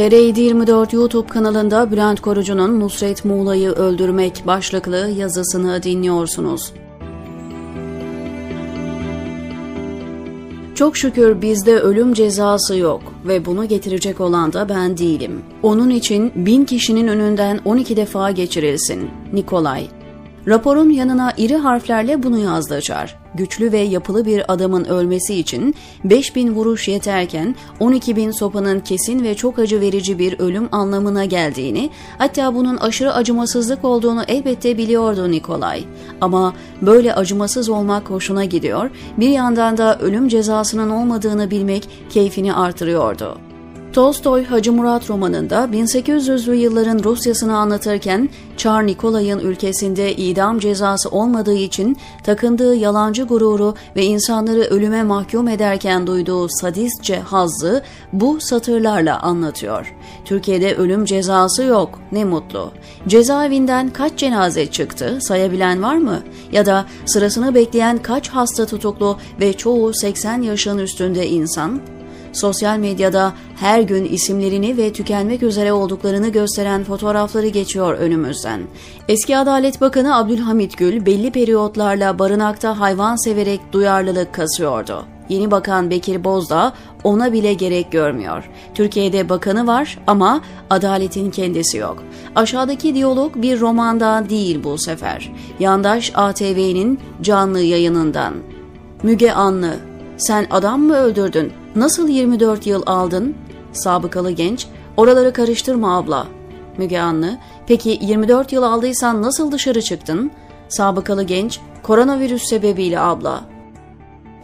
TR724 YouTube kanalında Bülent Korucu'nun Nusret Muğla'yı öldürmek başlıklı yazısını dinliyorsunuz. Çok şükür bizde ölüm cezası yok ve bunu getirecek olan da ben değilim. Onun için bin kişinin önünden 12 defa geçirilsin. Nikolay Raporun yanına iri harflerle bunu yazdı Çar. Güçlü ve yapılı bir adamın ölmesi için 5000 vuruş yeterken 12 bin sopanın kesin ve çok acı verici bir ölüm anlamına geldiğini, hatta bunun aşırı acımasızlık olduğunu elbette biliyordu Nikolay. Ama böyle acımasız olmak hoşuna gidiyor, bir yandan da ölüm cezasının olmadığını bilmek keyfini artırıyordu. Tolstoy Hacı Murat romanında 1800'lü yılların Rusyasını anlatırken Çar Nikolay'ın ülkesinde idam cezası olmadığı için takındığı yalancı gururu ve insanları ölüme mahkum ederken duyduğu sadistçe hazzı bu satırlarla anlatıyor. Türkiye'de ölüm cezası yok, ne mutlu. Cezaevinden kaç cenaze çıktı, sayabilen var mı? Ya da sırasını bekleyen kaç hasta tutuklu ve çoğu 80 yaşın üstünde insan? Sosyal medyada her gün isimlerini ve tükenmek üzere olduklarını gösteren fotoğrafları geçiyor önümüzden. Eski Adalet Bakanı Abdülhamit Gül belli periyotlarla barınakta hayvan severek duyarlılık kasıyordu. Yeni Bakan Bekir Bozdağ ona bile gerek görmüyor. Türkiye'de bakanı var ama adaletin kendisi yok. Aşağıdaki diyalog bir romandan değil bu sefer. Yandaş ATV'nin canlı yayınından. Müge Anlı, sen adam mı öldürdün? Nasıl 24 yıl aldın? Sabıkalı genç, oraları karıştırma abla. Müge Anlı, peki 24 yıl aldıysan nasıl dışarı çıktın? Sabıkalı genç, koronavirüs sebebiyle abla.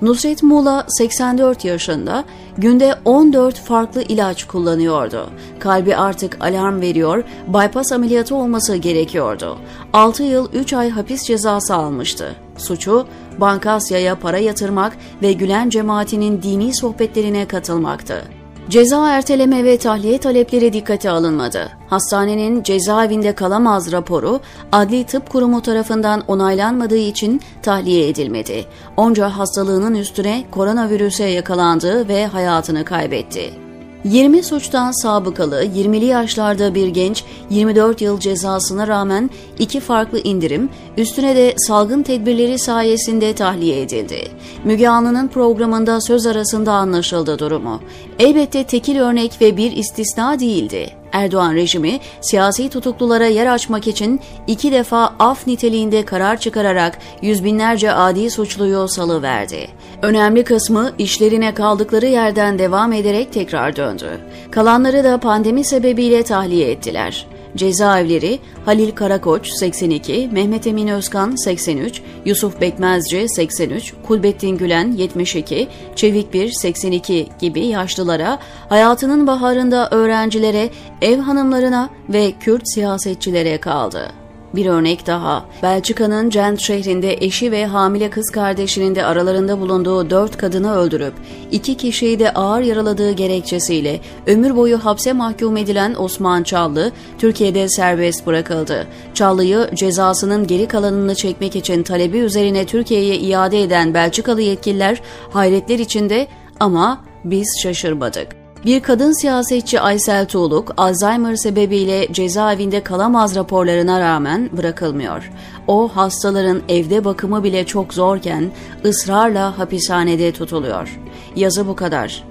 Nusret Muğla 84 yaşında, günde 14 farklı ilaç kullanıyordu. Kalbi artık alarm veriyor, bypass ameliyatı olması gerekiyordu. 6 yıl 3 ay hapis cezası almıştı. Suçu, Bankasya'ya para yatırmak ve Gülen cemaatinin dini sohbetlerine katılmaktı. Ceza erteleme ve tahliye talepleri dikkate alınmadı. Hastanenin cezaevinde kalamaz raporu Adli Tıp Kurumu tarafından onaylanmadığı için tahliye edilmedi. Onca hastalığının üstüne koronavirüse yakalandı ve hayatını kaybetti. 20 suçtan sabıkalı 20'li yaşlarda bir genç 24 yıl cezasına rağmen iki farklı indirim, üstüne de salgın tedbirleri sayesinde tahliye edildi. Müge Anlı'nın programında söz arasında anlaşıldı durumu. Elbette tekil örnek ve bir istisna değildi. Erdoğan rejimi siyasi tutuklulara yer açmak için iki defa af niteliğinde karar çıkararak yüz binlerce adi suçluyu salıverdi. Önemli kısmı işlerine kaldıkları yerden devam ederek tekrar döndü. Kalanları da pandemi sebebiyle tahliye ettiler. Cezaevleri Halil Karakoç 82, Mehmet Emin Özkan 83, Yusuf Bekmezci 83, Kulbettin Gülen 72, Çevik Bir 82 gibi yaşlılara, hayatının baharında öğrencilere, ev hanımlarına ve Kürt siyasetçilere kaldı. Bir örnek daha. Belçika'nın Gent şehrinde eşi ve hamile kız kardeşinin de aralarında bulunduğu dört kadını öldürüp iki kişiyi de ağır yaraladığı gerekçesiyle ömür boyu hapse mahkum edilen Osman Çallı, Türkiye'de serbest bırakıldı. Çallı'yı cezasının geri kalanını çekmek için talebi üzerine Türkiye'ye iade eden Belçikalı yetkililer hayretler içinde ama biz şaşırmadık. Bir kadın siyasetçi Aysel Tuğluk, Alzheimer sebebiyle cezaevinde kalamaz raporlarına rağmen bırakılmıyor. O hastaların evde bakımı bile çok zorken ısrarla hapishanede tutuluyor. Yazı bu kadar.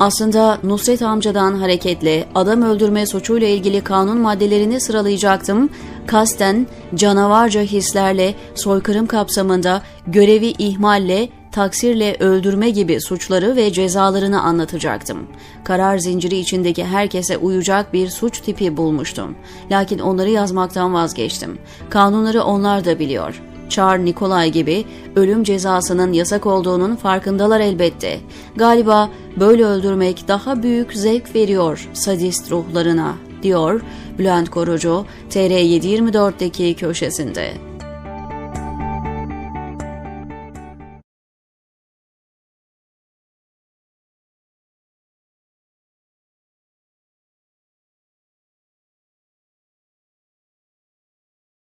Aslında Nusret amcadan hareketle adam öldürme suçuyla ilgili kanun maddelerini sıralayacaktım. Kasten, canavarca hislerle, soykırım kapsamında, görevi ihmalle, taksirle öldürme gibi suçları ve cezalarını anlatacaktım. Karar zinciri içindeki herkese uyacak bir suç tipi bulmuştum. Lakin onları yazmaktan vazgeçtim. Kanunları onlar da biliyor. Çar Nikolay gibi ölüm cezasının yasak olduğunun farkındalar elbette. Galiba böyle öldürmek daha büyük zevk veriyor sadist ruhlarına, diyor Bülent Korucu TR724'deki köşesinde.